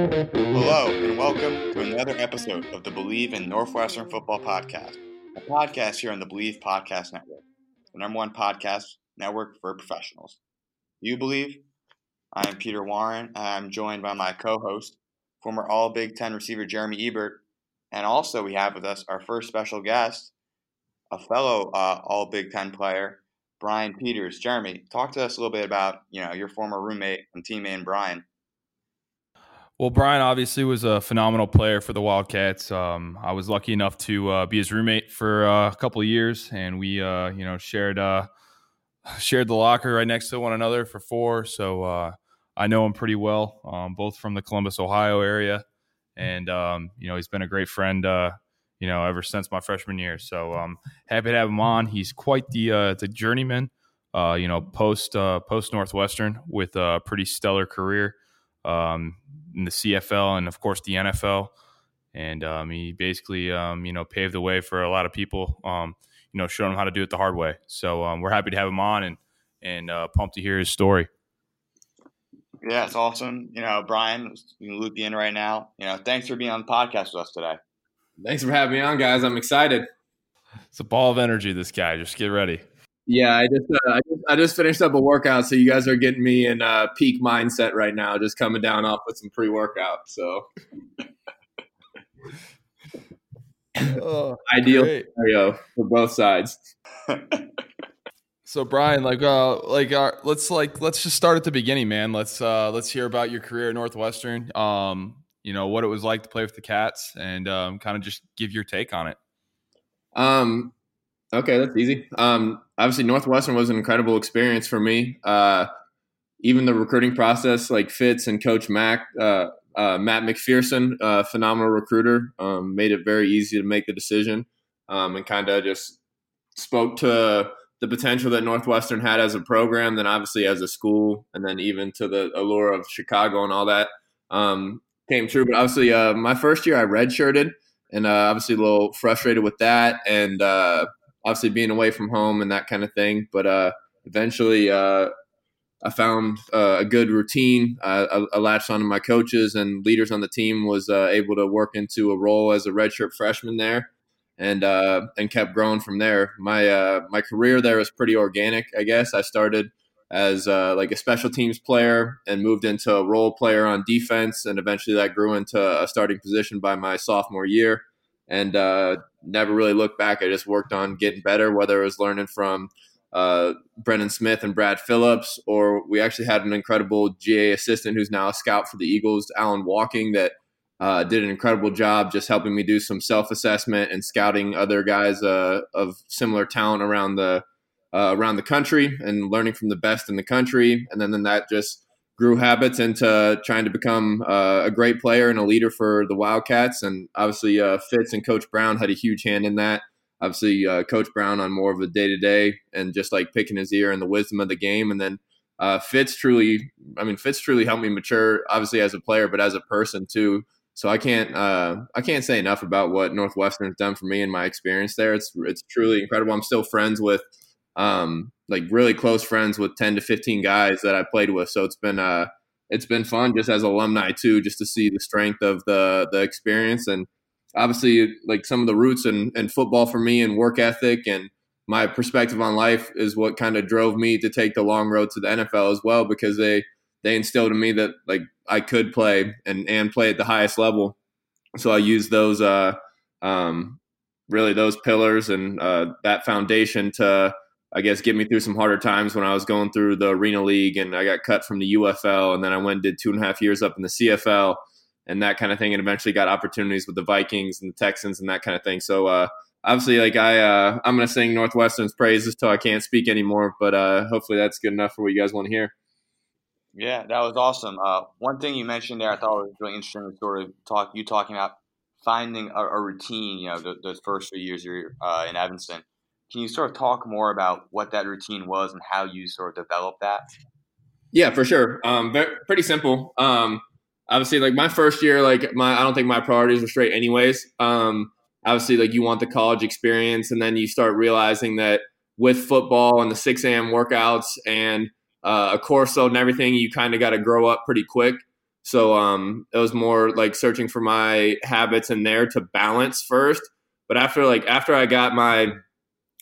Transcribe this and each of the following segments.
Hello, and welcome to another episode of the Believe in Northwestern Football Podcast, a podcast here on the Believe Podcast Network, the number one podcast network for professionals. You believe? I am Peter Warren. I'm joined by my co host, former All Big Ten receiver Jeremy Ebert, and also we have with us our first special guest, a fellow uh, All Big Ten player, Brian Peters. Jeremy, talk to us a little bit about you know your former roommate and teammate Brian. Well, Brian obviously was a phenomenal player for the Wildcats. Um, I was lucky enough to uh, be his roommate for uh, a couple of years, and we, uh, you know, shared uh, shared the locker right next to one another for four. So uh, I know him pretty well, um, both from the Columbus, Ohio area, and um, you know, he's been a great friend, uh, you know, ever since my freshman year. So I'm happy to have him on. He's quite the the journeyman, you know, post post Northwestern with a pretty stellar career. Um, in the CFL and of course the NFL. And um, he basically, um, you know, paved the way for a lot of people. Um, you know, showing them how to do it the hard way. So um, we're happy to have him on and and uh, pumped to hear his story. Yeah, it's awesome. You know, Brian, you can loop you in right now. You know, thanks for being on the podcast with us today. Thanks for having me on, guys. I'm excited. It's a ball of energy. This guy. Just get ready. Yeah, I just, uh, I just I just finished up a workout, so you guys are getting me in uh, peak mindset right now. Just coming down off with some pre workout, so oh, ideal great. scenario for both sides. so Brian, like, uh, like, uh, let's like let's just start at the beginning, man. Let's uh, let's hear about your career at Northwestern. Um, you know what it was like to play with the Cats, and um, kind of just give your take on it. Um, Okay, that's easy. Um, obviously, Northwestern was an incredible experience for me. Uh, even the recruiting process, like Fitz and Coach Mac, uh, uh, Matt MacPherson, uh, phenomenal recruiter, um, made it very easy to make the decision um, and kind of just spoke to the potential that Northwestern had as a program, then obviously as a school, and then even to the allure of Chicago and all that um, came true. But obviously, uh, my first year I redshirted, and uh, obviously a little frustrated with that, and uh, obviously being away from home and that kind of thing. But uh, eventually, uh, I found uh, a good routine. I, I, latched onto my coaches and leaders on the team. Was uh, able to work into a role as a redshirt freshman there, and uh, and kept growing from there. My uh, my career there was pretty organic, I guess. I started as like a special teams player and moved into a role player on defense, and eventually that grew into a starting position by my sophomore year and uh, never really looked back. I just worked on getting better, whether it was learning from uh, Brendan Smith and Brad Phillips, or we actually had an incredible GA assistant who's now a scout for the Eagles, Alan Walking, that uh, did an incredible job just helping me do some self assessment and scouting other guys uh, of similar talent around the uh, around the country and learning from the best in the country, and then, then that just grew habits into trying to become uh, a great player and a leader for the Wildcats. And obviously, uh, Fitz and Coach Brown had a huge hand in that. Obviously, uh, Coach Brown on more of a day to day and just like picking his ear and the wisdom of the game. And then uh, Fitz truly, I mean, Fitz truly helped me mature, obviously as a player, but as a person too. So I can't, uh, I can't say enough about what Northwestern's done for me and my experience there. It's it's truly incredible. I'm still friends with um, like really close friends with 10 to 15 guys that I played with. So it's been, uh, it's been fun just as alumni too, just to see the strength of the, the experience and obviously like some of the roots in, in football for me and work ethic and my perspective on life is what kind of drove me to take the long road to the NFL as well because they they instilled in me that like I could play and and play at the highest level. So I use those uh um really those pillars and uh, that foundation to I guess get me through some harder times when I was going through the Arena League and I got cut from the UFL and then I went and did two and a half years up in the CFL and that kind of thing and eventually got opportunities with the Vikings and the Texans and that kind of thing. So uh, obviously like I uh, I'm gonna sing Northwestern's praises till I can't speak anymore, but uh, hopefully that's good enough for what you guys want to hear. Yeah, that was awesome. Uh, one thing you mentioned there, I thought was really interesting. was Sort of talk you talking about finding a, a routine. You know, the, those first few years you're uh, in Evanston. Can you sort of talk more about what that routine was and how you sort of developed that? Yeah, for sure. Um, very, pretty simple. Um, obviously, like my first year, like my I don't think my priorities were straight, anyways. Um, obviously, like you want the college experience, and then you start realizing that with football and the six a.m. workouts and uh, a course load and everything, you kind of got to grow up pretty quick. So um, it was more like searching for my habits in there to balance first. But after like after I got my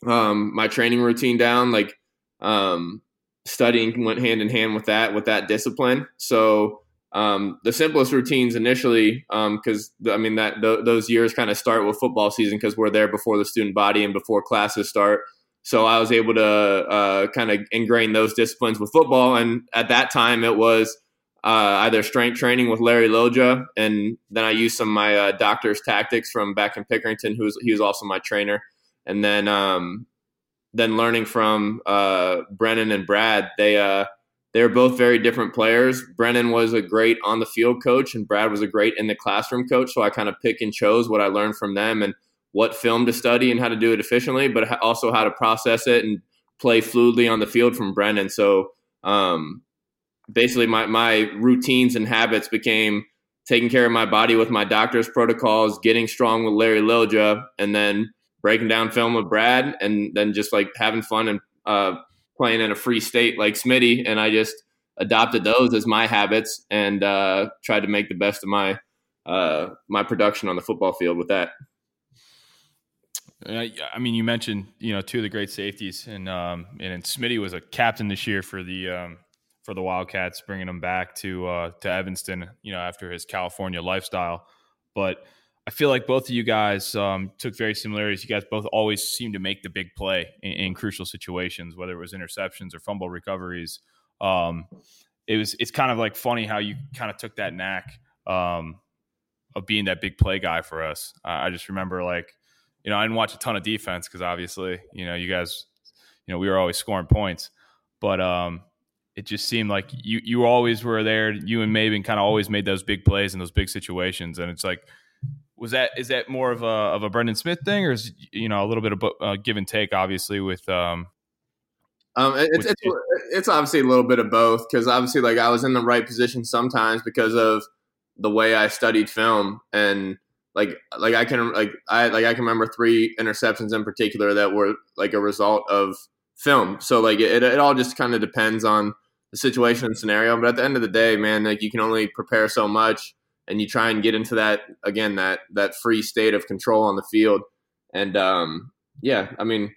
um, my training routine down, like um, studying went hand in hand with that with that discipline. So um, the simplest routines initially, um, because um, I mean that th- those years kind of start with football season because we're there before the student body and before classes start. So I was able to uh, kind of ingrain those disciplines with football, and at that time it was uh, either strength training with Larry Lilja, and then I used some of my uh, doctor's tactics from back in Pickerington, who's he was also my trainer, and then um, then learning from uh, Brendan and Brad. They uh, they're both very different players. Brendan was a great on the field coach, and Brad was a great in the classroom coach. So I kind of pick and chose what I learned from them and what film to study and how to do it efficiently, but also how to process it and play fluidly on the field from Brendan. So um, basically my, my routines and habits became taking care of my body with my doctor's protocols, getting strong with Larry Lilja, and then breaking down film with Brad, and then just like having fun and uh, playing in a free state like Smitty. And I just adopted those as my habits and uh, tried to make the best of my uh, my production on the football field with that. I mean, you mentioned you know two of the great safeties, and um, and Smitty was a captain this year for the um, for the Wildcats, bringing him back to uh, to Evanston, you know, after his California lifestyle. But I feel like both of you guys um, took very similarities. You guys both always seem to make the big play in, in crucial situations, whether it was interceptions or fumble recoveries. Um, it was it's kind of like funny how you kind of took that knack um, of being that big play guy for us. Uh, I just remember like you know I didn't watch a ton of defense because obviously you know you guys you know we were always scoring points, but um, it just seemed like you you always were there. You and Mabin kind of always made those big plays in those big situations, and it's like, was that is that more of a of a Brendan Smith thing, or is you know a little bit of uh, give and take, obviously with um. Um, it's, it's, it's obviously a little bit of both because obviously like I was in the right position sometimes because of the way I studied film and like like I can like I like I can remember three interceptions in particular that were like a result of film. So like it, it all just kind of depends on the situation and scenario. But at the end of the day, man, like you can only prepare so much, and you try and get into that again that that free state of control on the field. And um, yeah, I mean,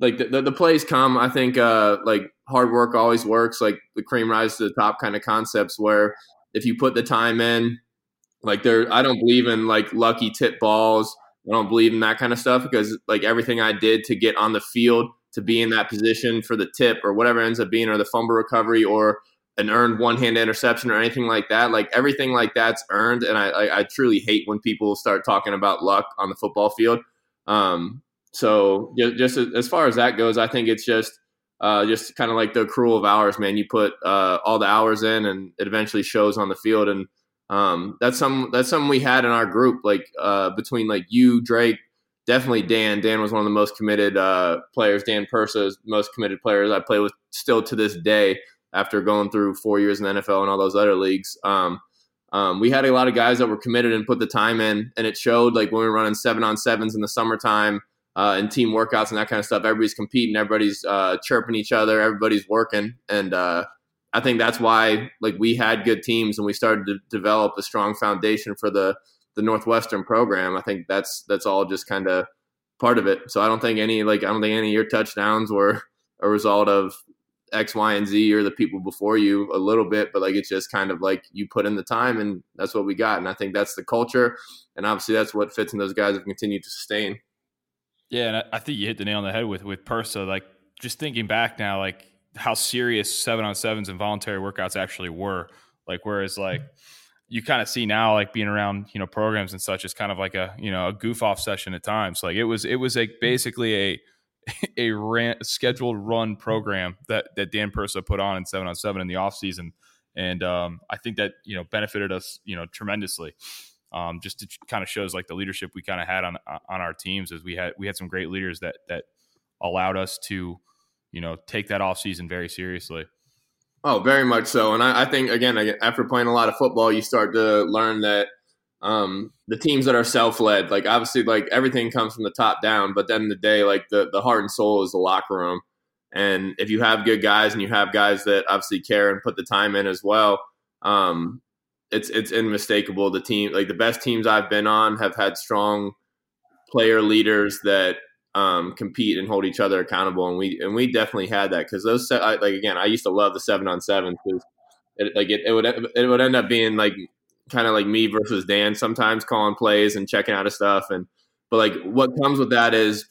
like the, the, the plays come. I think uh, like hard work always works. Like the cream rise to the top kind of concepts where if you put the time in, like there, I don't believe in like lucky tip balls. I don't believe in that kind of stuff because like everything I did to get on the field to be in that position for the tip or whatever ends up being, or the fumble recovery or an earned one hand interception or anything like that. Like everything like that's earned. And I, I, I, truly hate when people start talking about luck on the football field. Um, so just, as far as that goes, I think it's just, uh, just kind of like the accrual of hours, man. You put uh, all the hours in, and it eventually shows on the field. And um, that's some that's something we had in our group, like uh, between like you, Drake, definitely Dan. Dan was one of the most committed uh, players. Dan Persa is most committed players I play with still to this day after going through four years in the NFL and all those other leagues. Um, um, we had a lot of guys that were committed and put the time in, and it showed. Like when we were running seven on sevens in the summertime uh, and team workouts and that kind of stuff, everybody's competing, everybody's uh, chirping each other, everybody's working, and uh, I think that's why like we had good teams and we started to develop a strong foundation for the the Northwestern program. I think that's that's all just kind of part of it. So I don't think any like I don't think any of your touchdowns were a result of X, Y, and Z or the people before you a little bit, but like it's just kind of like you put in the time and that's what we got. And I think that's the culture. And obviously that's what Fitz and those guys have continued to sustain. Yeah, and I think you hit the nail on the head with with Persa. Like just thinking back now, like how serious seven on sevens and voluntary workouts actually were. Like whereas like you kind of see now like being around you know programs and such is kind of like a you know a goof off session at times. Like it was it was like basically a a ran, scheduled run program that that Dan Persa put on in seven on seven in the off season, and um, I think that you know benefited us you know tremendously. Um, just to kind of shows like the leadership we kind of had on on our teams as we had we had some great leaders that that allowed us to you know take that off season very seriously. Oh, very much so. And I, I think again, after playing a lot of football, you start to learn that um, the teams that are self-led, like obviously, like everything comes from the top down, but then the day, like the the heart and soul is the locker room. And if you have good guys and you have guys that obviously care and put the time in as well, um, it's it's unmistakable. The team, like the best teams I've been on, have had strong player leaders that um, compete and hold each other accountable, and we and we definitely had that because those like again, I used to love the seven on seven because it, like it, it would it would end up being like kind of like me versus Dan sometimes calling plays and checking out of stuff. And but like what comes with that is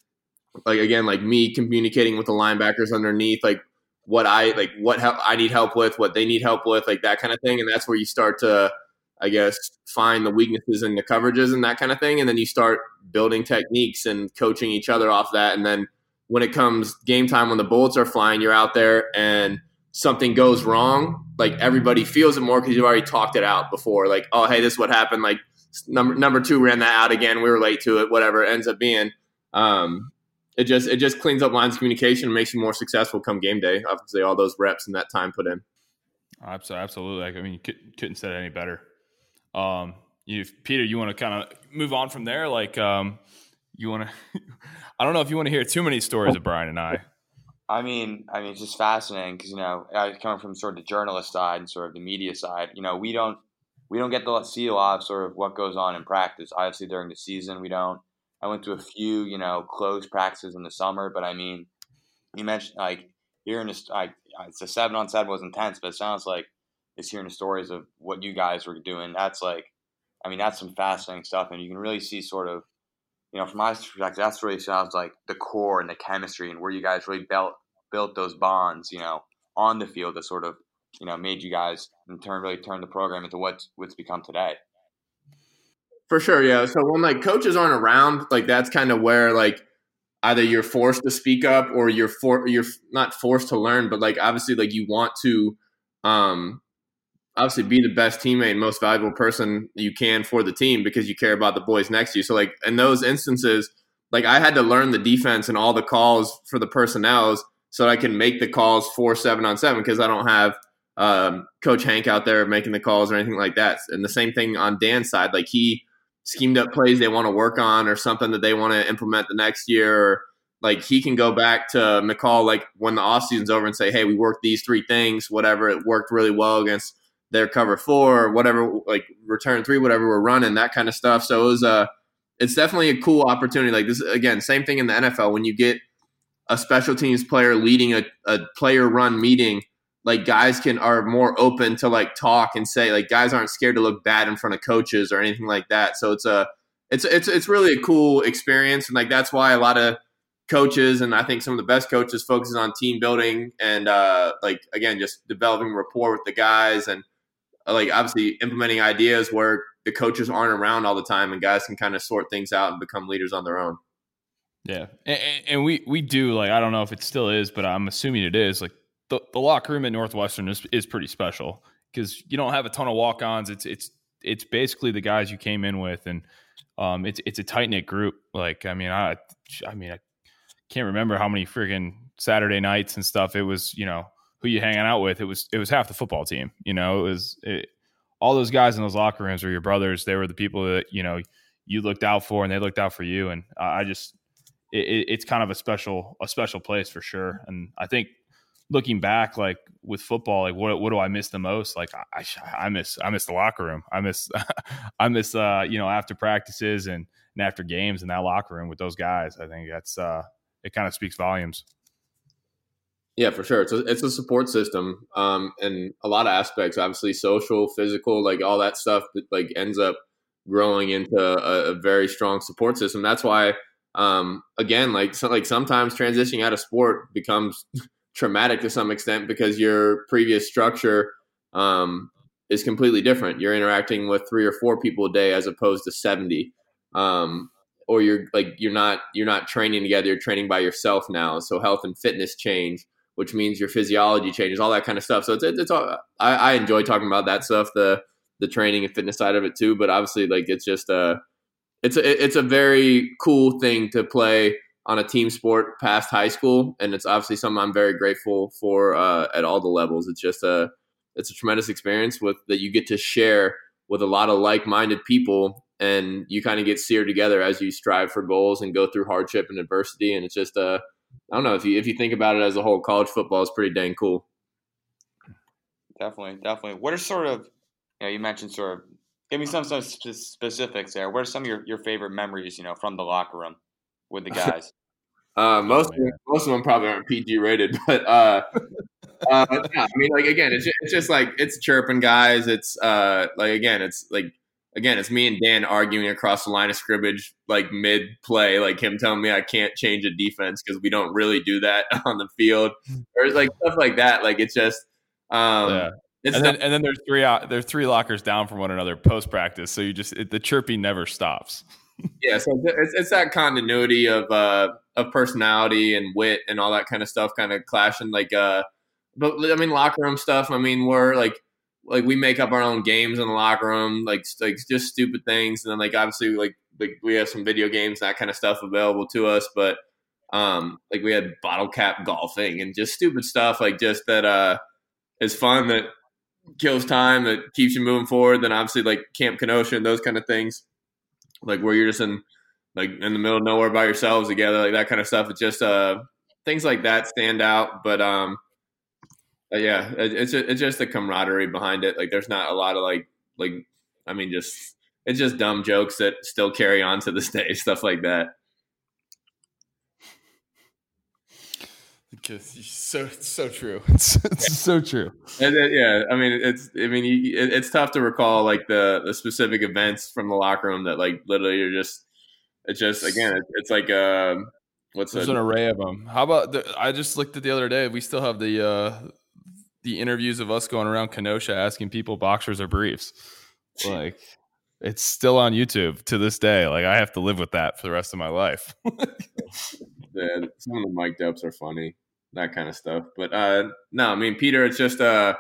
like again like me communicating with the linebackers underneath like what I like what help I need help with, what they need help with, like that kind of thing. And that's where you start to I guess find the weaknesses in the coverages and that kind of thing. And then you start building techniques and coaching each other off that. And then when it comes game time when the bullets are flying, you're out there and something goes wrong, like everybody feels it more because you've already talked it out before. Like, oh, hey, this is what happened. Like number number two ran that out again. We were late to it. Whatever it ends up being. Um, it just it just cleans up lines of communication and makes you more successful come game day. Obviously, all those reps and that time put in. Absolutely. I mean, you couldn't said it any better. Um, you, Peter, you want to kind of move on from there? Like, um, you want to? I don't know if you want to hear too many stories of Brian and I. I mean, I mean, it's just fascinating because you know, I come from sort of the journalist side and sort of the media side. You know, we don't we don't get to see a lot of sort of what goes on in practice. Obviously, during the season, we don't. I went to a few, you know, closed practices in the summer, but I mean, you mentioned like hearing this, like it's a seven on seven was intense, but it sounds like it's hearing the stories of what you guys were doing. That's like, I mean, that's some fascinating stuff, and you can really see sort of you know, from my perspective, that's really sounds like the core and the chemistry and where you guys really built built those bonds, you know, on the field that sort of, you know, made you guys in turn really turn the program into what's what's become today. For sure, yeah. So when like coaches aren't around, like that's kind of where like either you're forced to speak up or you're for you're not forced to learn, but like obviously like you want to um obviously be the best teammate and most valuable person you can for the team because you care about the boys next to you. So like in those instances, like I had to learn the defense and all the calls for the personnels so I can make the calls for seven on seven because I don't have um, Coach Hank out there making the calls or anything like that. And the same thing on Dan's side, like he schemed up plays they want to work on or something that they want to implement the next year. Or like he can go back to McCall like when the off season's over and say, hey, we worked these three things, whatever. It worked really well against their cover four, or whatever, like return three, whatever we're running, that kind of stuff. So it was a, uh, it's definitely a cool opportunity. Like this, again, same thing in the NFL when you get – a special teams player leading a, a player run meeting, like guys can are more open to like talk and say like guys aren't scared to look bad in front of coaches or anything like that. So it's a it's it's it's really a cool experience and like that's why a lot of coaches and I think some of the best coaches focuses on team building and uh, like again just developing rapport with the guys and uh, like obviously implementing ideas where the coaches aren't around all the time and guys can kind of sort things out and become leaders on their own. Yeah, and, and, we we do like I don't know if it still is, but I'm assuming it is. Like the, the locker room at Northwestern is is pretty special because you don't have a ton of walk ons. It's it's it's basically the guys you came in with, and um, it's it's a tight knit group. Like I mean, I I mean I can't remember how many freaking Saturday nights and stuff. It was you know who you hanging out with. It was it was half the football team. You know, it was it, all those guys in those locker rooms were your brothers. They were the people that you know you looked out for, and they looked out for you. And I just it, it's kind of a special a special place for sure. And I think looking back, like with football, like what what do I miss the most? Like I I miss I miss the locker room. I miss I miss uh, you know after practices and and after games in that locker room with those guys. I think that's uh, it. Kind of speaks volumes. Yeah, for sure. It's a, it's a support system, um, and a lot of aspects. Obviously, social, physical, like all that stuff. Like ends up growing into a, a very strong support system. That's why, um, again, like so, like sometimes transitioning out of sport becomes traumatic to some extent because your previous structure um, is completely different. You're interacting with three or four people a day as opposed to seventy, um, or you're like you're not you're not training together. You're training by yourself now. So health and fitness change, which means your physiology changes, all that kind of stuff. So it's it's all. I, I enjoy talking about that stuff. The the training and fitness side of it too. But obviously, like it's just a it's a it's a very cool thing to play on a team sport past high school, and it's obviously something I'm very grateful for uh, at all the levels. It's just a it's a tremendous experience with that you get to share with a lot of like minded people, and you kind of get seared together as you strive for goals and go through hardship and adversity. And it's just a uh, I don't know if you if you think about it as a whole, college football is pretty dang cool. Definitely, definitely. What are sort of you know, you mentioned sort of give me some, some specifics there. What are some of your, your favorite memories, you know, from the locker room with the guys? uh, most oh, of, most of them probably aren't PG rated, but uh, uh, yeah, I mean, like again, it's just, it's just like it's chirping guys. It's uh, like again, it's like again, it's me and Dan arguing across the line of scrimmage, like mid play, like him telling me I can't change a defense because we don't really do that on the field, or like stuff like that. Like it's just, um, yeah. It's and, then, and then there's three out there's three lockers down from one another post practice, so you just it, the chirping never stops. yeah, so it's, it's that continuity of uh of personality and wit and all that kind of stuff, kind of clashing. Like, uh, but I mean, locker room stuff. I mean, we're like like we make up our own games in the locker room, like like just stupid things, and then like obviously like like we have some video games that kind of stuff available to us, but um like we had bottle cap golfing and just stupid stuff like just that uh is fun that kills time that keeps you moving forward. Then obviously like Camp Kenosha and those kind of things, like where you're just in like in the middle of nowhere by yourselves together, like that kind of stuff. It's just uh things like that stand out. But um, yeah, it's it's just the camaraderie behind it. Like there's not a lot of like like I mean just it's just dumb jokes that still carry on to this day, stuff like that. Because so so true. It's, it's so true. And then, yeah, I mean, it's I mean, you, it, it's tough to recall like the the specific events from the locker room that like literally you're just it's just again it's, it's like uh what's there's a, an array of them. How about the, I just looked at the other day. We still have the uh the interviews of us going around Kenosha asking people boxers or briefs. Like it's still on YouTube to this day. Like I have to live with that for the rest of my life. yeah, some of the mic ups are funny that kind of stuff. But uh, no, I mean Peter, it's just uh,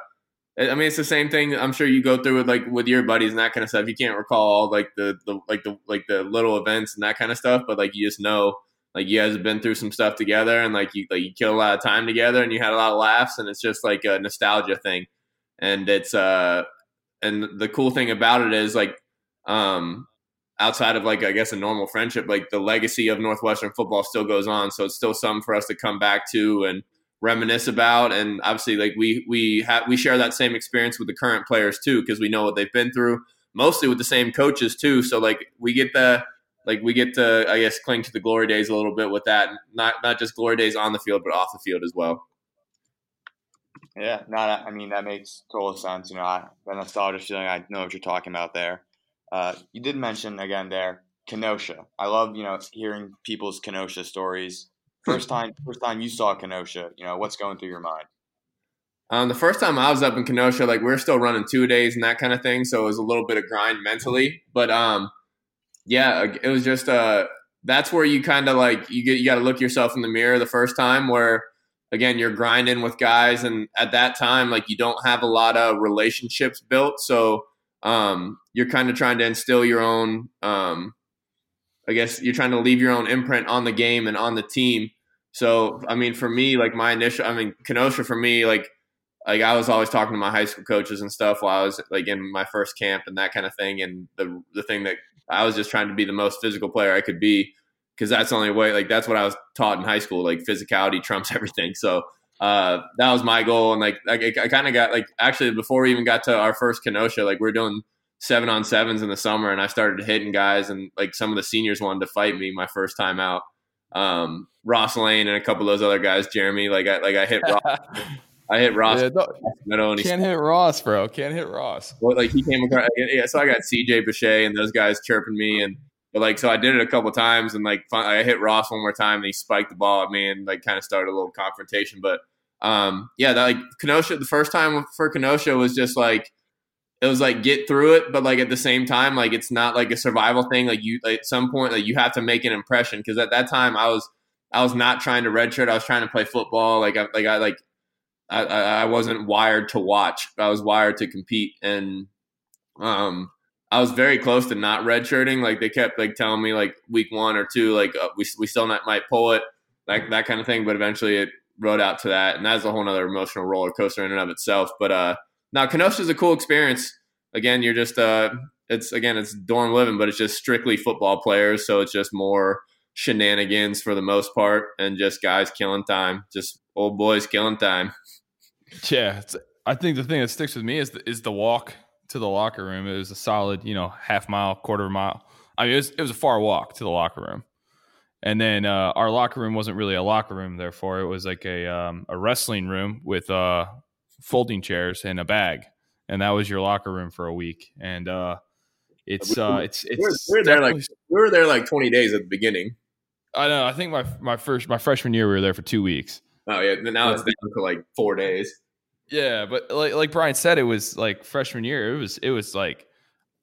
I mean it's the same thing. I'm sure you go through with like with your buddies and that kind of stuff. You can't recall like the the like the like the little events and that kind of stuff, but like you just know like you guys have been through some stuff together and like you like you kill a lot of time together and you had a lot of laughs and it's just like a nostalgia thing. And it's uh and the cool thing about it is like um outside of like I guess a normal friendship, like the legacy of Northwestern football still goes on. So it's still something for us to come back to and reminisce about. And obviously, like we we have we share that same experience with the current players too, because we know what they've been through. Mostly with the same coaches too. So like we get the like we get to I guess cling to the glory days a little bit with that. Not not just glory days on the field, but off the field as well. Yeah, no, I mean that makes total sense. You know, I, the nostalgia feeling, I know what you're talking about there. Uh, you did mention again there Kenosha. I love you know hearing people's Kenosha stories. First time, first time you saw Kenosha, you know what's going through your mind. Um, the first time I was up in Kenosha, like we are still running two days and that kind of thing, so it was a little bit of grind mentally. But um, yeah, it was just uh, that's where you kind of like you get you got to look yourself in the mirror the first time where again you're grinding with guys and at that time like you don't have a lot of relationships built so um, you're kind of trying to instill your own um, i guess you're trying to leave your own imprint on the game and on the team. So i mean for me like my initial i mean kenosha for me like like i was always talking to my high school coaches and stuff while i was like in my first camp and that kind of thing. And the the thing that i was just trying to be the most physical player i could be because that's the only way like that's what i was taught in high school like physicality trumps everything. So uh, that was my goal. And like, like I kind of got like actually before we even got to our first Kenosha, like we are doing seven on sevens in the summer, and I started hitting guys, and like some of the seniors wanted to fight me my first time out. Um, Ross Lane and a couple of those other guys, Jeremy, like I like I hit Ross, I hit Ross Yeah, middle, and he can't hit Ross, bro. Can't hit Ross. well, like he came across. Yeah, so I got CJ Bacher and those guys chirping me, and but like so I did it a couple times, and like I hit Ross one more time, and he spiked the ball at me, and like kind of started a little confrontation. But um, yeah, that like Kenosha, the first time for Kenosha was just like it was like get through it, but like at the same time, like it's not like a survival thing. Like you, like, at some point, like you have to make an impression because at that time I was I was not trying to redshirt. I was trying to play football. Like I like I like I, I wasn't wired to watch. I was wired to compete, and um, I was very close to not redshirting. Like they kept like telling me like week one or two, like uh, we we still not, might pull it, like that kind of thing. But eventually it rode out to that, and that's a whole other emotional roller coaster in and of itself. But uh, now Kenosha is a cool experience. Again, you're just uh, it's again it's dorm living, but it's just strictly football players, so it's just more shenanigans for the most part, and just guys killing time, just old boys killing time. Yeah, I think the thing that sticks with me is the, is the walk to the locker room. It was a solid, you know, half mile, quarter mile. I mean, it was, it was a far walk to the locker room. And then uh, our locker room wasn't really a locker room, therefore it was like a um, a wrestling room with uh, folding chairs and a bag, and that was your locker room for a week. And uh, it's uh, it's it's we were there like we were there like 20 days at the beginning. I know. I think my my first my freshman year we were there for two weeks. Oh yeah, now it's down to like four days. Yeah, but like like Brian said, it was like freshman year. It was it was like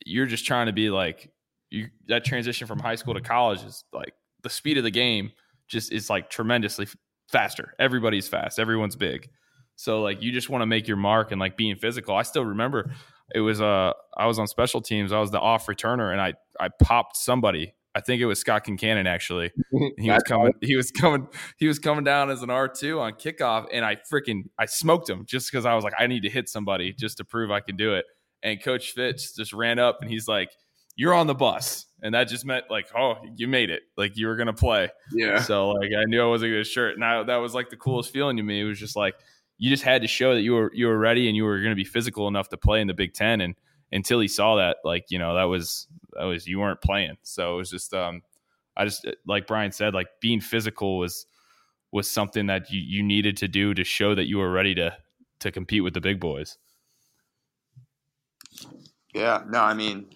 you're just trying to be like you that transition from high school to college is like the speed of the game just is like tremendously faster. Everybody's fast. Everyone's big. So like you just want to make your mark and like being physical. I still remember it was uh I was on special teams. I was the off returner and I I popped somebody. I think it was Scott Kincannon actually. He was coming. He was coming. He was coming down as an R two on kickoff, and I freaking I smoked him just because I was like, I need to hit somebody just to prove I can do it. And Coach Fitz just ran up and he's like, "You're on the bus," and that just meant like, "Oh, you made it. Like you were gonna play." Yeah. So like I knew I wasn't gonna shirt. And I, that was like the coolest feeling to me. It was just like you just had to show that you were you were ready and you were gonna be physical enough to play in the Big Ten. And until he saw that, like you know, that was that was you weren't playing. So it was just um I just like Brian said, like being physical was was something that you, you needed to do to show that you were ready to to compete with the big boys. Yeah, no, I mean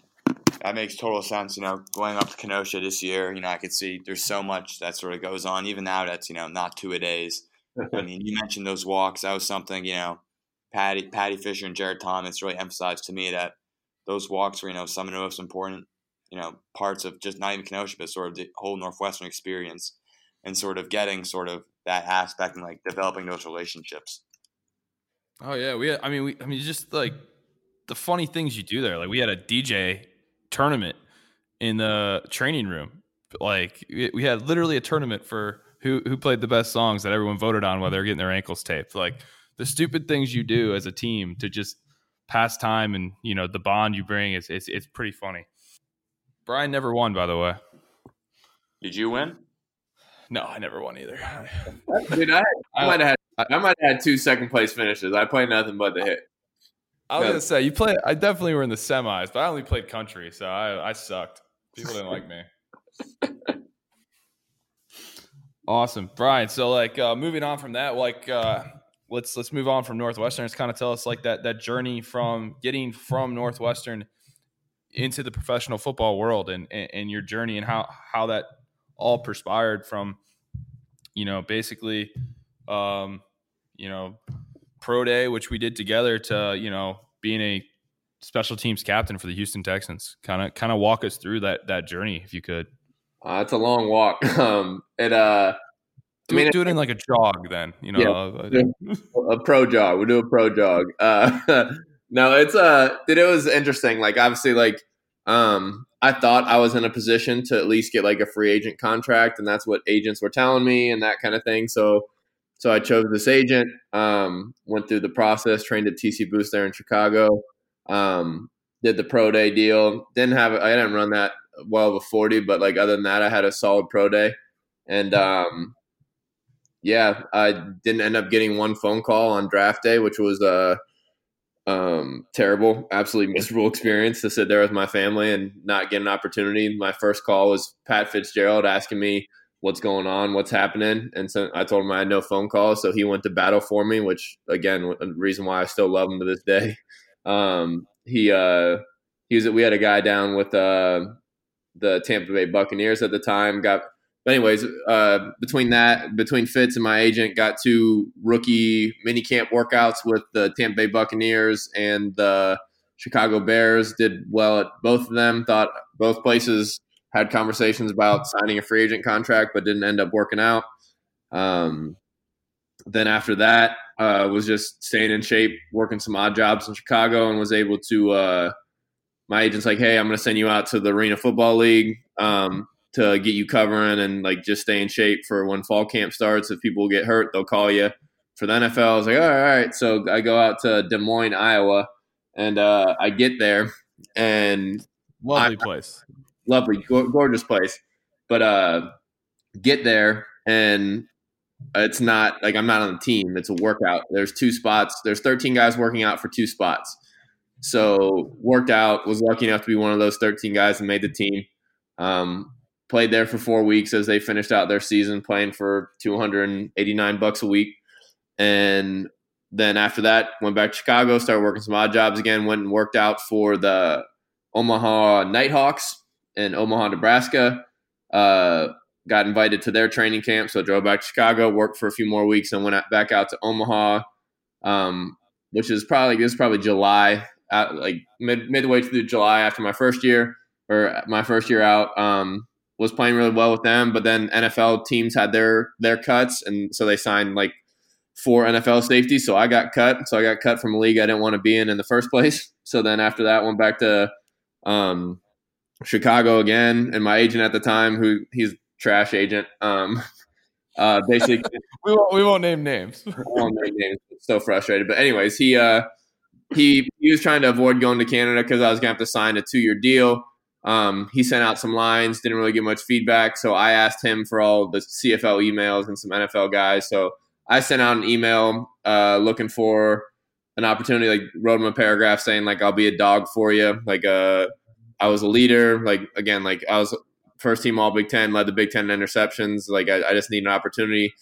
that makes total sense. You know, going up to Kenosha this year, you know, I could see there's so much that sort of goes on. Even now, that's you know not two a days. I mean, you mentioned those walks. That was something you know, Paddy, Paddy Fisher, and Jared Thomas really emphasized to me that those walks were you know some of the most important you know parts of just not even Kenosha, but sort of the whole Northwestern experience, and sort of getting sort of that aspect and like developing those relationships. Oh yeah, we. I mean, we. I mean, just like the funny things you do there. Like we had a DJ tournament in the training room. Like we we had literally a tournament for who who played the best songs that everyone voted on while they were getting their ankles taped. Like the stupid things you do as a team to just pass time and you know the bond you bring. is it's it's pretty funny. Brian never won, by the way. Did you win? No, I never won either. Dude, I, I I- might have had I might have had two second place finishes. I played nothing but the hit. I was Yeah. gonna say you play. I definitely were in the semis, but I only played country, so I, I sucked. People didn't like me. awesome, Brian. So like uh, moving on from that, like uh, let's let's move on from Northwestern. It's kind of tell us like that that journey from getting from Northwestern into the professional football world and, and and your journey and how how that all perspired from you know basically um you know pro day which we did together to you know being a special teams captain for the Houston Texans kind of kind of walk us through that that journey if you could Uh, it's a long walk. Um, it uh, do, I mean, do it in like a jog then you know Yeah. uh, a pro jog. We'll do a pro jog. Uh, no, it's uh, dude, it was interesting. Like obviously, like um, I thought I was in a position to at least get like a free agent contract, and that's what agents were telling me and that kind of thing. So, so I chose this agent. Um, went through the process, trained at TC Boost there in Chicago. Um, did the pro day deal. Didn't have I didn't run that well of a forty, but like other than that, I had a solid pro day, and um, yeah, I didn't end up getting one phone call on draft day, which was a um, terrible, absolutely miserable experience to sit there with my family and not get an opportunity. My first call was Pat Fitzgerald asking me what's going on, what's happening, and so I told him I had no phone calls, so he went to battle for me, which again, a reason why I still love him to this day. Um, he uh, he was we had a guy down with uh, the Tampa Bay Buccaneers at the time, got but anyways, uh, between that, between Fitz and my agent, got two rookie mini camp workouts with the Tampa Bay Buccaneers and the Chicago Bears. Did well at both of them. Thought both places had conversations about signing a free agent contract, but didn't end up working out. Um, then after that, uh, was just staying in shape, working some odd jobs in Chicago, and was able to. Uh, my agent's like, "Hey, I'm going to send you out to the Arena Football League." Um, to get you covering and like just stay in shape for when fall camp starts. If people get hurt, they'll call you. For the NFL, I was like, all right, all right. So I go out to Des Moines, Iowa, and uh, I get there and lovely I, place, lovely, gorgeous place. But uh, get there and it's not like I'm not on the team. It's a workout. There's two spots. There's 13 guys working out for two spots. So worked out. Was lucky enough to be one of those 13 guys and made the team. Um, played there for four weeks as they finished out their season playing for 289 bucks a week and then after that went back to chicago started working some odd jobs again went and worked out for the omaha nighthawks in omaha nebraska uh, got invited to their training camp so drove back to chicago worked for a few more weeks and went back out to omaha um, which is probably this is probably july like mid, midway through july after my first year or my first year out um, was playing really well with them, but then NFL teams had their their cuts, and so they signed like four NFL safeties. So I got cut. So I got cut from a league I didn't want to be in in the first place. So then after that, went back to um, Chicago again, and my agent at the time, who he's trash agent, um, uh, basically we won't we won't name names. won't name names. So frustrated, but anyways, he uh, he he was trying to avoid going to Canada because I was gonna have to sign a two year deal. Um, he sent out some lines, didn't really get much feedback. So I asked him for all the CFL emails and some NFL guys. So I sent out an email uh, looking for an opportunity, like wrote him a paragraph saying like I'll be a dog for you. Like uh, I was a leader. Like again, like I was first team All Big Ten, led the Big Ten interceptions. Like I, I just need an opportunity.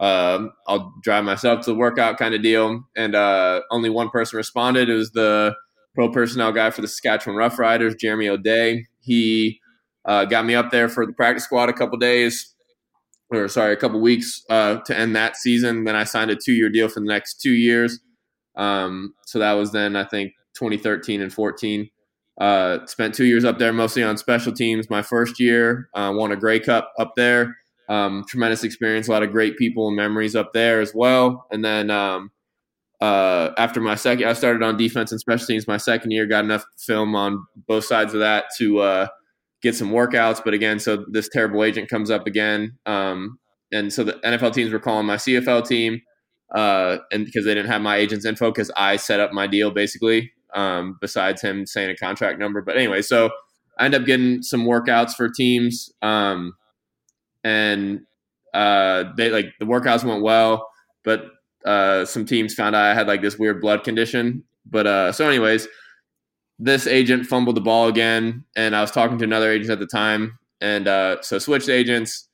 Um, I'll drive myself to the workout kind of deal. And uh, only one person responded. It was the pro personnel guy for the Saskatchewan Roughriders, Jeremy O'Day. He uh, got me up there for the practice squad a couple days, or sorry, a couple weeks uh, to end that season. Then I signed a two year deal for the next two years. Um, so that was then I think 2013 and 14. Uh, spent two years up there mostly on special teams. My first year, uh, won a Grey Cup up there. Um, tremendous experience, a lot of great people and memories up there as well. And then um, uh, after my second, I started on defense and special teams. My second year, got enough film on both sides of that to uh, get some workouts. But again, so this terrible agent comes up again, um, and so the NFL teams were calling my CFL team, uh, and because they didn't have my agent's info, because I set up my deal basically. Um, besides him saying a contract number, but anyway, so I end up getting some workouts for teams, um, and uh, they like the workouts went well, but uh, some teams found out I had like this weird blood condition. But uh, so, anyways, this agent fumbled the ball again, and I was talking to another agent at the time, and uh, so switched agents.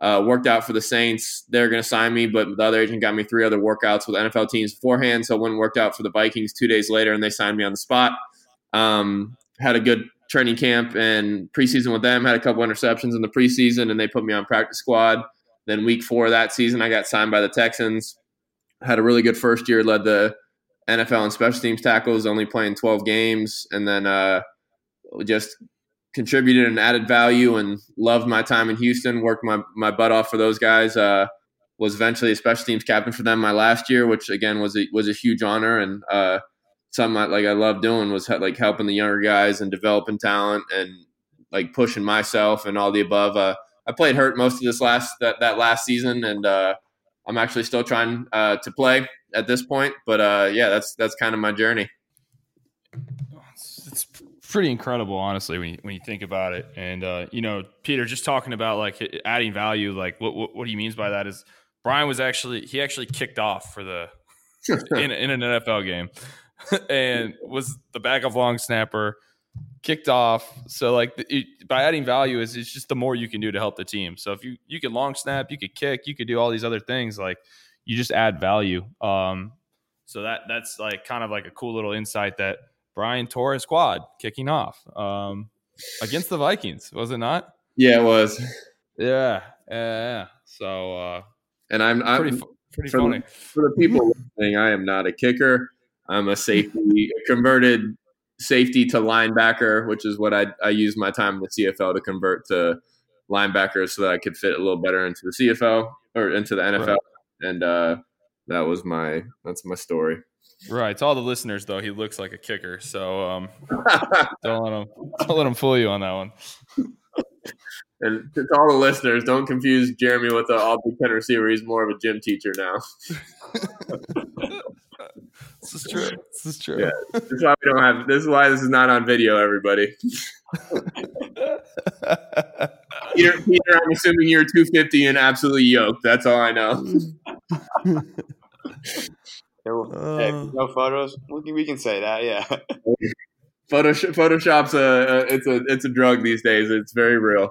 Uh, worked out for the Saints. They're going to sign me, but the other agent got me three other workouts with NFL teams beforehand. So one worked out for the Vikings two days later, and they signed me on the spot. Um, had a good training camp and preseason with them. Had a couple interceptions in the preseason, and they put me on practice squad. Then week four of that season, I got signed by the Texans had a really good first year, led the NFL and special teams tackles, only playing 12 games, and then uh, just contributed and added value and loved my time in Houston, worked my, my butt off for those guys. Uh, was eventually a special teams captain for them my last year, which again was a, was a huge honor and uh, something I, like I love doing was like helping the younger guys and developing talent and like pushing myself and all the above. Uh, I played hurt most of this last that, that last season and uh, I'm actually still trying uh, to play at this point, but uh, yeah, that's that's kind of my journey. It's pretty incredible, honestly, when you, when you think about it. And uh, you know, Peter, just talking about like adding value, like what, what, what he means by that is Brian was actually he actually kicked off for the in, in an NFL game. and was the backup long snapper, kicked off. So like the, it, by adding value is it's just the more you can do to help the team. So if you you can long snap, you could kick, you could do all these other things. Like you just add value. Um, so that that's like kind of like a cool little insight that Brian tore his quad kicking off um, against the Vikings, was it not? Yeah, it was. Yeah, yeah. So uh, And I'm, I'm pretty pretty for funny. the, for the people listening, I am not a kicker. I'm a safety, converted safety to linebacker, which is what I, I use my time in the CFL to convert to linebacker so that I could fit a little better into the CFL or into the NFL. Right. And uh, that was my that's my story. Right. To all the listeners, though, he looks like a kicker. So um, don't let him don't let him fool you on that one. and to all the listeners, don't confuse Jeremy with the all Big Ten receiver. He's more of a gym teacher now. This is true. This is true. Yeah. This is why we don't have. This is why this is not on video. Everybody. Peter, Peter, I'm assuming you're 250 and absolutely yoked. That's all I know. Hey, well, no photos. We can, we can say that. Yeah. Photoshop, Photoshop's a, a it's a it's a drug these days. It's very real.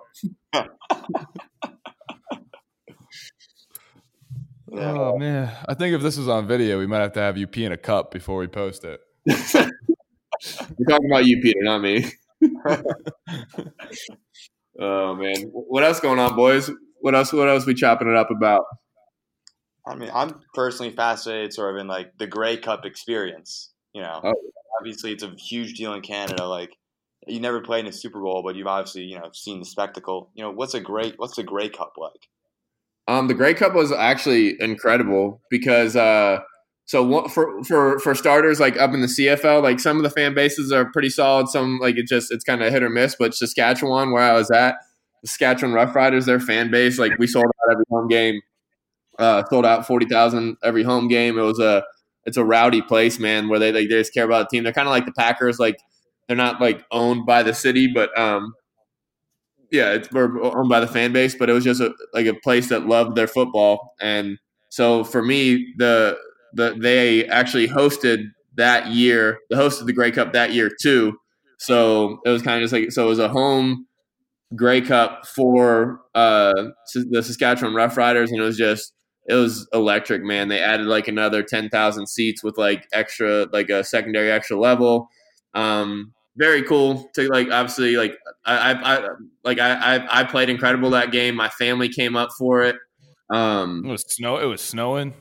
Yeah. Oh man, I think if this was on video, we might have to have you pee in a cup before we post it. We're talking about you, Peter, not me. oh man, what else going on, boys? What else? What else we chopping it up about? I mean, I'm personally fascinated, sort of in like the Grey Cup experience. You know, Oh. obviously it's a huge deal in Canada. Like, you never played in a Super Bowl, but you've obviously you know seen the spectacle. You know, what's a great what's the Grey Cup like? Um, the Grey Cup was actually incredible because uh, so for for for starters, like up in the CFL, like some of the fan bases are pretty solid. Some like it just it's kind of hit or miss. But Saskatchewan, where I was at, Saskatchewan Roughriders, their fan base, like we sold out every home game. Uh, sold out forty thousand every home game. It was a it's a rowdy place, man, where they like, they just care about the team. They're kind of like the Packers, like they're not like owned by the city, but um, yeah, it's owned by the fan base, but it was just a, like a place that loved their football, and so for me, the the they actually hosted that year, they hosted the Grey Cup that year too. So it was kind of just like so it was a home Grey Cup for uh, the Saskatchewan Roughriders, and it was just it was electric, man. They added like another ten thousand seats with like extra, like a secondary extra level. Um, very cool to like obviously like I, I, I like I, I I played incredible that game. My family came up for it. Um, It was snow. It was snowing.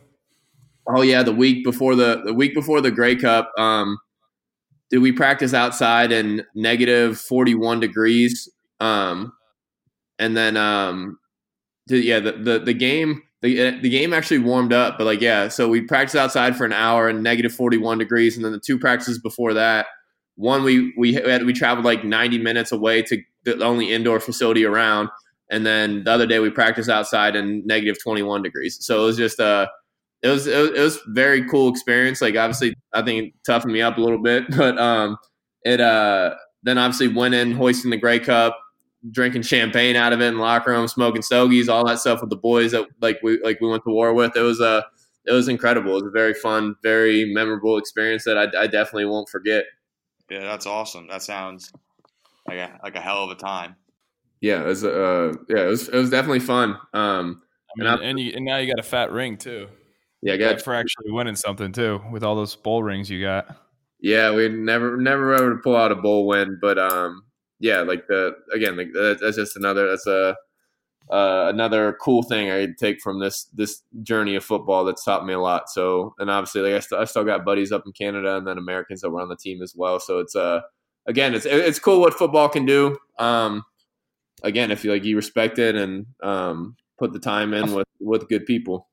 Oh yeah, the week before the the week before the Grey Cup, um, did we practice outside in negative forty one degrees? Um, and then um, the, yeah, the, the the game the the game actually warmed up, but like yeah, so we practiced outside for an hour in negative forty one degrees, and then the two practices before that, one we we had we traveled like ninety minutes away to the only indoor facility around, and then the other day we practiced outside in negative twenty one degrees. So it was just uh it was, it was very cool experience. Like obviously, I think it toughened me up a little bit, but um, it uh then obviously went in hoisting the Grey Cup, drinking champagne out of it in locker room, smoking stogies, all that stuff with the boys that like we like we went to war with. It was uh, it was incredible. It was a very fun, very memorable experience that I, I definitely won't forget. Yeah, that's awesome. That sounds like a like a hell of a time. Yeah, it was uh yeah it was it was definitely fun. Um, I mean, And and, you, and now you got a fat ring too. yeah, I got for actually winning something too with all those bowl rings you got. Yeah, we never never were able to pull out a bowl win, but um, yeah, like the again, like that's just another that's a uh, another cool thing I take from this this journey of football that's taught me a lot. So, and obviously, like I, st- I still got buddies up in Canada, and then Americans that were on the team as well. So it's uh again, it's it's cool what football can do. Um, again, if you like you respect it and um put the time in with with good people.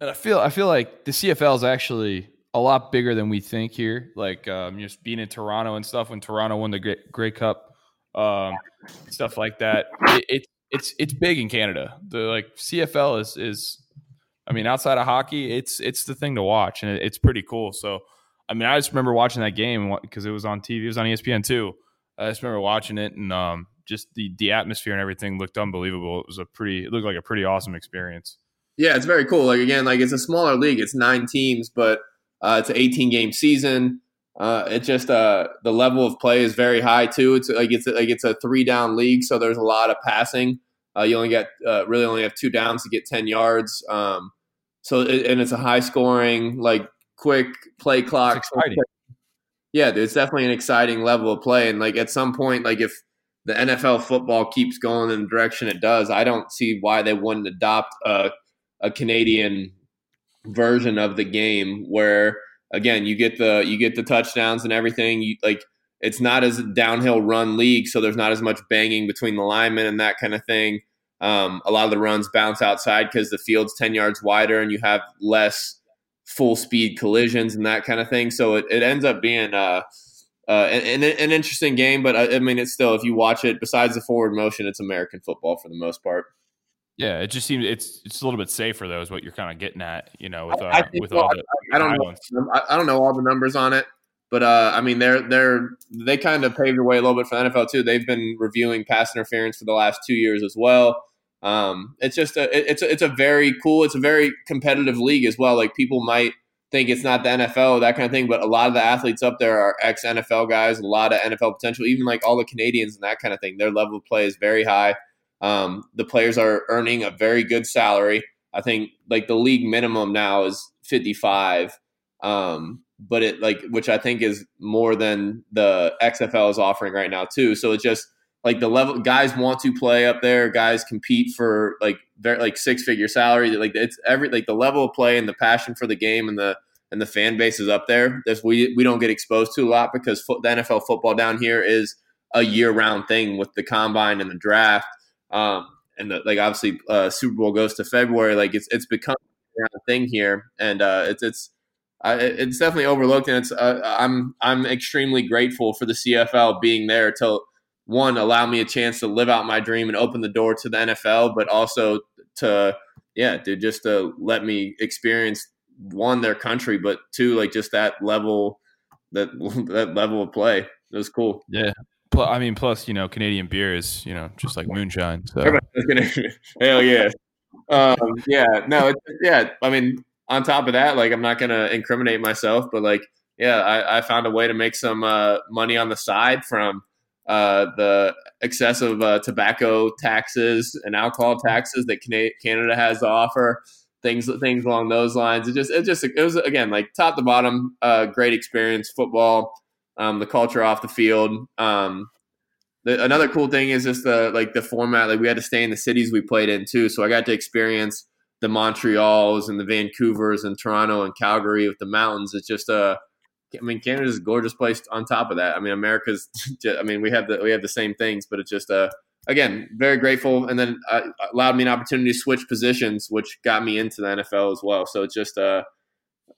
And I feel I feel like the CFL is actually a lot bigger than we think here. Like um, just being in Toronto and stuff when Toronto won the Grey, Grey Cup, um, stuff like that. It, it it's it's big in Canada. The like CFL is is I mean outside of hockey, it's it's the thing to watch and it, it's pretty cool. So I mean I just remember watching that game because it was on TV. It was on ESPN too. I just remember watching it and um, just the the atmosphere and everything looked unbelievable. It was a pretty it looked like a pretty awesome experience. Yeah, it's very cool. Like again, like it's a smaller league. It's nine teams, but uh, it's an 18 game season. Uh, it just uh, the level of play is very high too. It's like it's like it's a three down league, so there's a lot of passing. Uh, you only get uh, really only have two downs to get ten yards. Um, so it, and it's a high scoring, like quick play clock. Yeah, it's definitely an exciting level of play, and like at some point, like if the NFL football keeps going in the direction it does, I don't see why they wouldn't adopt a, a Canadian version of the game where again you get the you get the touchdowns and everything. You like it's not as downhill run league, so there's not as much banging between the linemen and that kind of thing. Um, a lot of the runs bounce outside because the field's ten yards wider and you have less full speed collisions and that kind of thing. So it, it ends up being uh, uh, an, an, interesting game, but I, uh, I mean, it's still if you watch it, besides the forward motion, it's American football for the most part. Yeah, it just seems it's it's a little bit safer though, is what you're kind of getting at, you know, with uh, I with all the. I, I don't know. I don't know all the numbers on it, but uh, I mean, they're they're they kind of paved the way a little bit for the NFL too. They've been reviewing pass interference for the last two years as well. Um, it's just a it's a, it's a very cool, it's a very competitive league as well. Like people might think it's not the NFL, that kind of thing. But a lot of the athletes up there are ex NFL guys, a lot of NFL potential, even like all the Canadians and that kind of thing. Their level of play is very high. Um, the players are earning a very good salary. I think like the league minimum now is 55. Um, but it like, which I think is more than the XFL is offering right now too. So it's just like the level guys want to play up there. Guys compete for like very like six figure salary. Like it's every like the level of play and the passion for the game and the and the fan base is up there. That's we we don't get exposed to a lot because fo- the NFL football down here is a year round thing with the combine and the draft. Um, and the, like obviously uh, Super Bowl goes to February. Like it's it's become a thing here, and uh, it's it's uh, it's definitely overlooked. And it's uh, I'm I'm extremely grateful for the CFL being there to one allow me a chance to live out my dream and open the door to the NFL, but also to yeah, to just to let me experience one their country, but two like just that level that that level of play. It was cool. Yeah. I mean, plus you know, Canadian beer is you know just like moonshine. So hell yeah, um, yeah. No, yeah. I mean, on top of that, like I'm not gonna incriminate myself, but like yeah, I, I found a way to make some uh, money on the side from uh, the excessive uh, tobacco taxes and alcohol taxes that Canada has to offer. Things, things along those lines. It just, it just, it was again like top to bottom, uh, great experience. Football, um, the culture off the field. Um, the, another cool thing is just the like the format. Like we had to stay in the cities we played in too, so I got to experience the Montreals and the Vancouvers and Toronto and Calgary with the mountains. It's just a I mean, Canada's a gorgeous place. On top of that, I mean, America's. Just, I mean, we have the we have the same things, but it's just uh again very grateful, and then uh, allowed me an opportunity to switch positions, which got me into the NFL as well. So it's just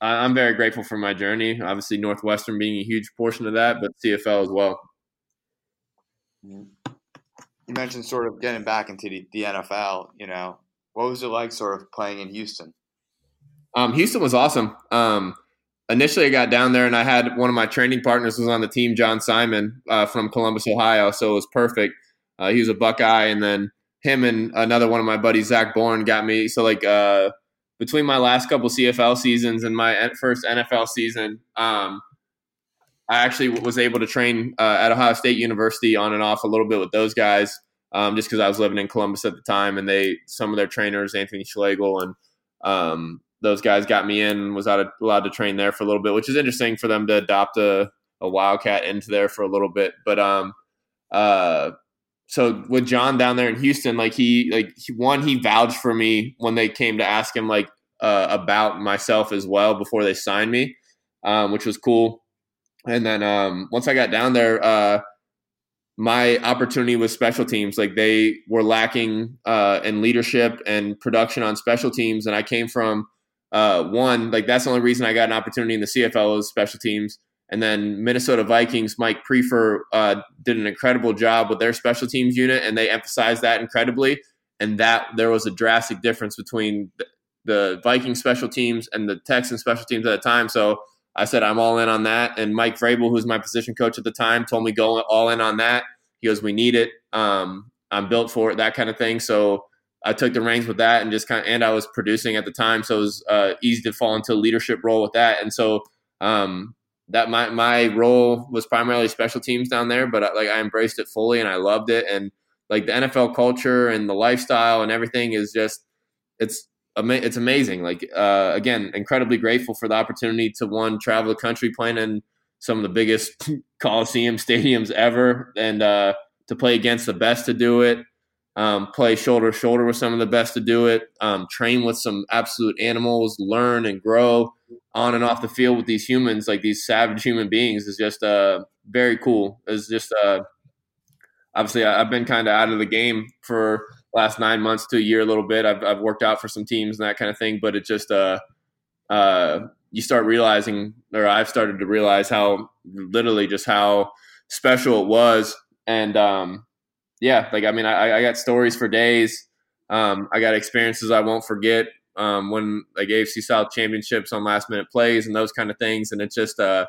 uh, I'm very grateful for my journey. Obviously, Northwestern being a huge portion of that, but CFL as well. You mentioned sort of getting back into the, the NFL. You know, what was it like, sort of playing in Houston? Um, Houston was awesome. Um, initially I got down there and I had one of my training partners was on the team, John Simon uh, from Columbus, Ohio. So it was perfect. Uh, he was a Buckeye, and then him and another one of my buddies, Zach Boren, got me. So like uh, between my last couple CFL seasons and my first NFL season, um, I actually was able to train uh, at Ohio State University on and off a little bit with those guys, um, just because I was living in Columbus at the time, and they some of their trainers, Anthony Schlegel and um, those guys got me in was out allowed to train there for a little bit, which is interesting for them to adopt a, a wildcat into there for a little bit. But um, uh, so with John down there in Houston, like he like he, one he vouched for me when they came to ask him like uh, about myself as well before they signed me, um, which was cool. And then um, once I got down there, uh, my opportunity was special teams. Like they were lacking uh, in leadership and production on special teams, and I came from uh, one, like that's the only reason I got an opportunity in the CFL is special teams. And then Minnesota Vikings, Mike Priefer uh, did an incredible job with their special teams unit, and they emphasized that incredibly. And that there was a drastic difference between the, Viking special teams and the Texan special teams at the time. So I said I'm all in on that. And Mike Vrabel, who's my position coach at the time, told me go all in on that. He goes, "We need it. Um, I'm built for it. That kind of thing." So I took the reins with that and just kind of, and I was producing at the time, so it was uh, easy to fall into a leadership role with that. And so, um, that my my role was primarily special teams down there, but uh, like I embraced it fully and I loved it. And like the NFL culture and the lifestyle and everything is just it's it's amazing. Like uh, again, incredibly grateful for the opportunity to one travel the country playing in some of the biggest coliseum stadiums ever, and uh, to play against the best to do it. Um, play shoulder to shoulder with some of the best to do it. Um, train with some absolute animals. Learn and grow on and off the field with these humans, like these savage human beings, is just uh, very cool. It's just uh, obviously I- I've been kind of out of the game for last nine months to a year, a little bit. I've, I've worked out for some teams and that kind of thing, but it just uh, uh, you start realizing, or I've started to realize how literally just how special it was, and um, yeah, like I mean, I, I got stories for days. Um, I got experiences I won't forget um, when like AFC South championships on last minute plays and those kind of things, and it's just uh,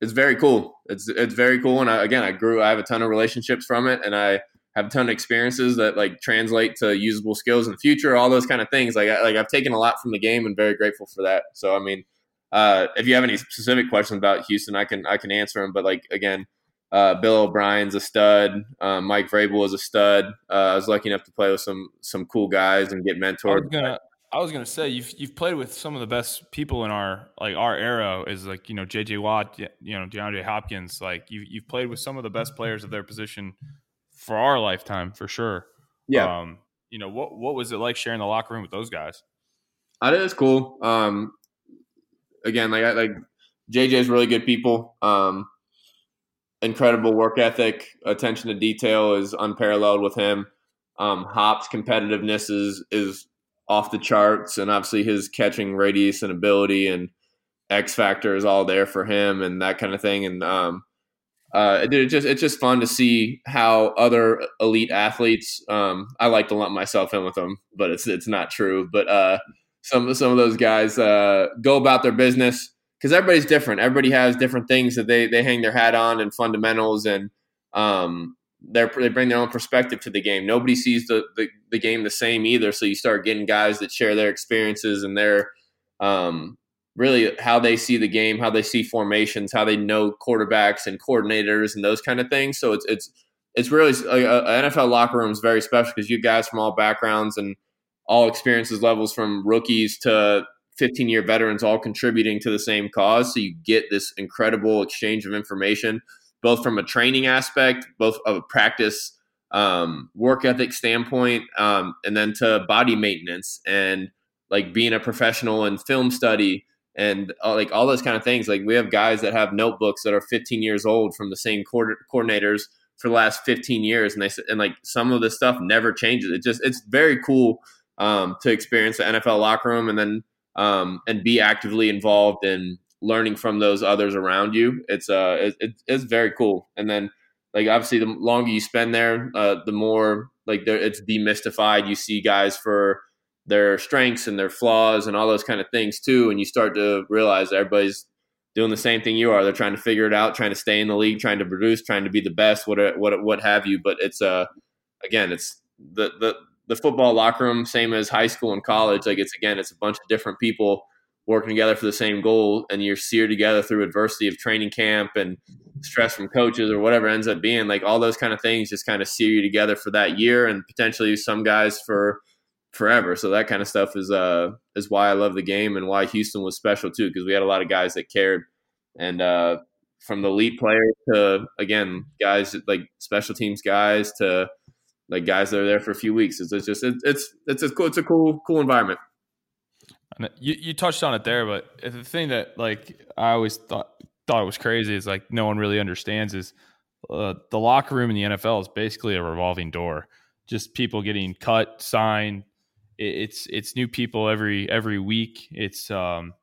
it's very cool. It's it's very cool, and I, again, I grew. I have a ton of relationships from it, and I have a ton of experiences that like translate to usable skills in the future. All those kind of things. Like I, like I've taken a lot from the game, and very grateful for that. So I mean, uh, if you have any specific questions about Houston, I can I can answer them. But like again. Uh, Bill O'Brien's a stud. Uh, Mike Vrabel is a stud. Uh, I was lucky enough to play with some some cool guys and get I was mentored. gonna I was gonna say you've you've played with some of the best people in our like our era is like you know J.J. Watt, you know DeAndre Hopkins. Like you you've played with some of the best players of their position for our lifetime for sure. Yeah, Um, you know what what was it like sharing the locker room with those guys? I think it's cool. Um, again, like I, like JJ's really good people. Um, incredible work ethic, attention to detail is unparalleled with him. Um, Hop's competitiveness is is off the charts, and obviously his catching radius and ability and X factor is all there for him, and that kind of thing. And um, uh, it, just it's just fun to see how other elite athletes. Um, I like to lump myself in with them, but it's it's not true. But uh, some some of those guys uh, go about their business because everybody's different. Everybody has different things that they they hang their hat on and fundamentals, and um, they they bring their own perspective to the game. Nobody sees the, the the game the same either. So you start getting guys that share their experiences and their um, really how they see the game, how they see formations, how they know quarterbacks and coordinators and those kind of things. So it's it's it's really a, a NFL locker room is very special because you guys from all backgrounds and all experiences levels from rookies to 15 year veterans all contributing to the same cause. So you get this incredible exchange of information, both from a training aspect, both of a practice um, work ethic standpoint, um, and then to body maintenance and like being a professional in film study and uh, like all those kind of things. Like we have guys that have notebooks that are 15 years old from the same coord- coordinators for the last 15 years, and they and like some of this stuff never changes. It just it's very cool um, to experience the NFL locker room and then um, and be actively involved in learning from those others around you. It's uh it, it, it's very cool. And then like obviously the longer you spend there, uh, the more like it's demystified. You see guys for their strengths and their flaws and all those kind of things too, and you start to realize everybody's doing the same thing you are. They're trying to figure it out, trying to stay in the league, trying to produce, trying to be the best, what what what have you. But it's uh again, it's the the the football locker room, same as high school and college. Like it's again, it's a bunch of different people working together for the same goal, and you're seared together through adversity of training camp and stress from coaches or whatever ends up being. Like all those kind of things just kind of sear you together for that year, and potentially some guys for forever. So that kind of stuff is uh is why I love the game and why Houston was special too, because we had a lot of guys that cared, and uh, from the elite players to again guys like special teams guys to like guys that are there for a few weeks. It's, it's just it's it's it's a cool it's a cool cool environment. And you you touched on it there, but the thing that like I always thought thought was crazy is like no one really understands is uh, the locker room in the NFL is basically a revolving door. Just people getting cut, signed. It, it's it's new people every every week. It's um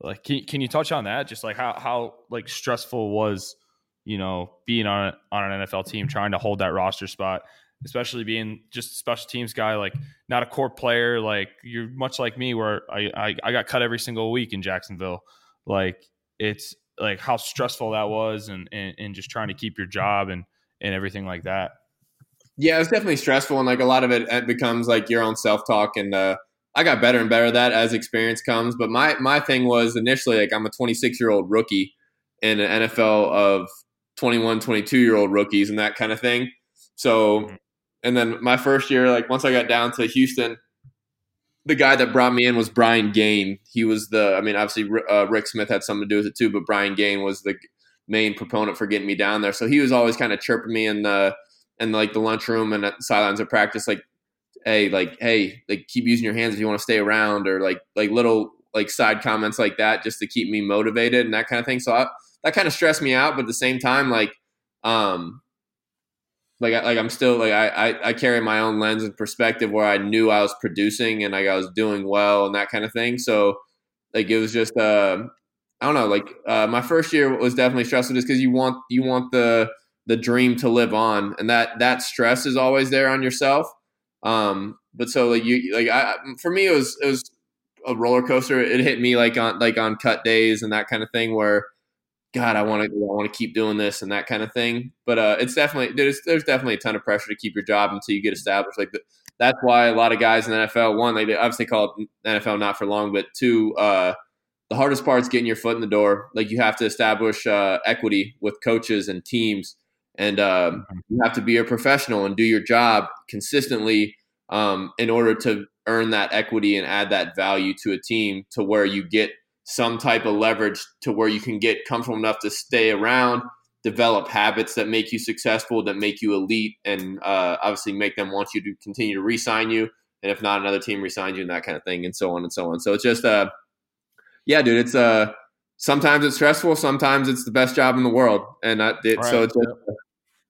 like can, can you touch on that? Just like how how like stressful was you know being on on an NFL team trying to hold that roster spot especially being just a special teams guy, like not a core player. Like you're much like me, where I, I, I got cut every single week in Jacksonville. Like it's like how stressful that was, and, and and just trying to keep your job and and everything like that. Yeah, it's definitely stressful, and like a lot of it, it becomes like your own self talk. And uh, I got better and better at that as experience comes. But my my thing was initially like I'm a 26 year old rookie, in an NFL of 21, 22 year old rookies and that kind of thing. So, mm-hmm. And then my first year, like once I got down to Houston, the guy that brought me in was Brian Gaine. He was the, I mean, obviously uh, Rick Smith had something to do with it too, but Brian Gaine was the main proponent for getting me down there. So he was always kind of chirping me in the, in like the lunchroom and at sidelines of practice, like, hey, like, hey, like keep using your hands if you want to stay around, or like, like little like side comments like that just to keep me motivated and that kind of thing. So I, that kind of stressed me out, but at the same time, like, um, like like I'm still like I, I, I carry my own lens and perspective where I knew I was producing and like I was doing well and that kind of thing. So like it was just uh I don't know like uh, my first year was definitely stressful just because you want you want the the dream to live on and that that stress is always there on yourself. Um, but so like you like I for me it was it was a roller coaster. It hit me like on like on cut days and that kind of thing where God, I want to, I want to keep doing this and that kind of thing. But uh, it's definitely there's there's definitely a ton of pressure to keep your job until you get established. Like the, that's why a lot of guys in the NFL, one, like they obviously call it NFL not for long, but two, uh, the hardest part is getting your foot in the door. Like you have to establish uh, equity with coaches and teams, and um, mm-hmm. you have to be a professional and do your job consistently um, in order to earn that equity and add that value to a team to where you get some type of leverage to where you can get comfortable enough to stay around, develop habits that make you successful, that make you elite, and uh, obviously make them want you to continue to re-sign you. And if not, another team resigns you and that kind of thing, and so on and so on. So it's just, uh, yeah, dude. It's uh, sometimes it's stressful, sometimes it's the best job in the world, and I, it, right. so it's. Just,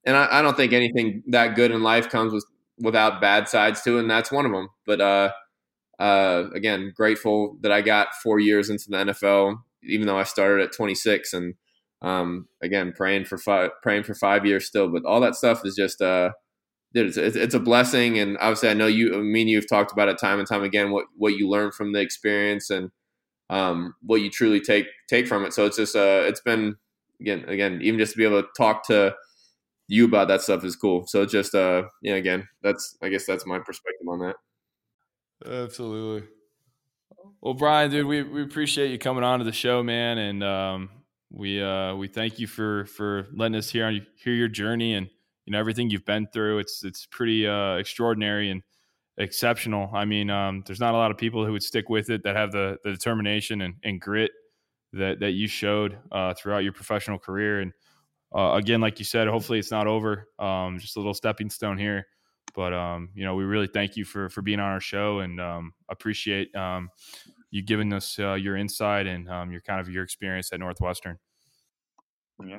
and I, I, don't think anything that good in life comes with without bad sides to it, and that's one of them. But uh, uh, again, grateful that I got four years into the NFL, even though I started at 26. And um, again, praying for five, praying for five years still. But all that stuff is just, uh, it's, it's, a blessing. And obviously, I know you, me and you have talked about it time and time again. What what you learn from the experience and um, what you truly take take from it. So it's just, uh, it's been again, again, even just to be able to talk to you about that stuff is cool. So just, uh, yeah, again, that's I guess that's my perspective on that. Absolutely. Well, Brian, dude, we, we appreciate you coming on to the show, man, and um, we uh, we thank you for for letting us hear hear your journey and you know everything you've been through. It's it's pretty uh, extraordinary and exceptional. I mean, um, there's not a lot of people who would stick with it that have the, the determination and, and grit that that you showed uh, throughout your professional career. And uh, again, like you said, hopefully it's not over. Um, just a little stepping stone here. But um, you know, we really thank you for for being on our show and um, appreciate um, you giving us uh, your insight and um, your kind of your experience at Northwestern. Yeah.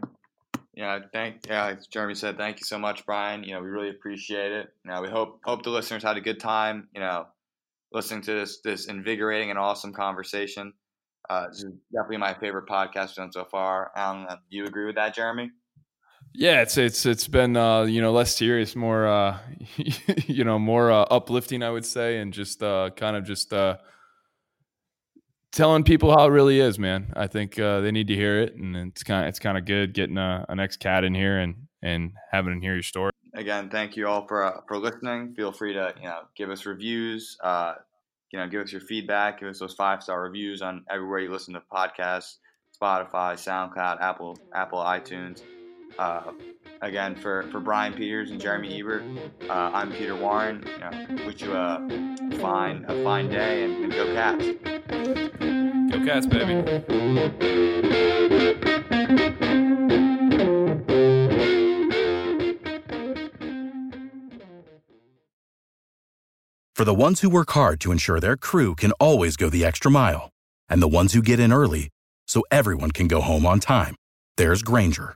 Yeah, thank yeah, Jeremy said, thank you so much, Brian. You know, we really appreciate it. Know, we hope hope the listeners had a good time, you know, listening to this this invigorating and awesome conversation. Uh, this is definitely my favorite podcast done so far. Um, do you agree with that, Jeremy? Yeah, it's it's it's been uh, you know less serious, more uh, you know more uh, uplifting, I would say, and just uh, kind of just uh, telling people how it really is, man. I think uh, they need to hear it, and it's kind of it's kind of good getting a, an ex cat in here and and having them hear your story. Again, thank you all for for listening. Feel free to you know give us reviews, you know give us your feedback, give us those five star reviews on everywhere you listen to podcasts, Spotify, SoundCloud, Apple Apple iTunes. Uh, again, for, for Brian Peters and Jeremy Ebert, uh, I'm Peter Warren. You know, wish you a fine a fine day and, and go Cats. Go Cats, baby. For the ones who work hard to ensure their crew can always go the extra mile, and the ones who get in early so everyone can go home on time, there's Grainger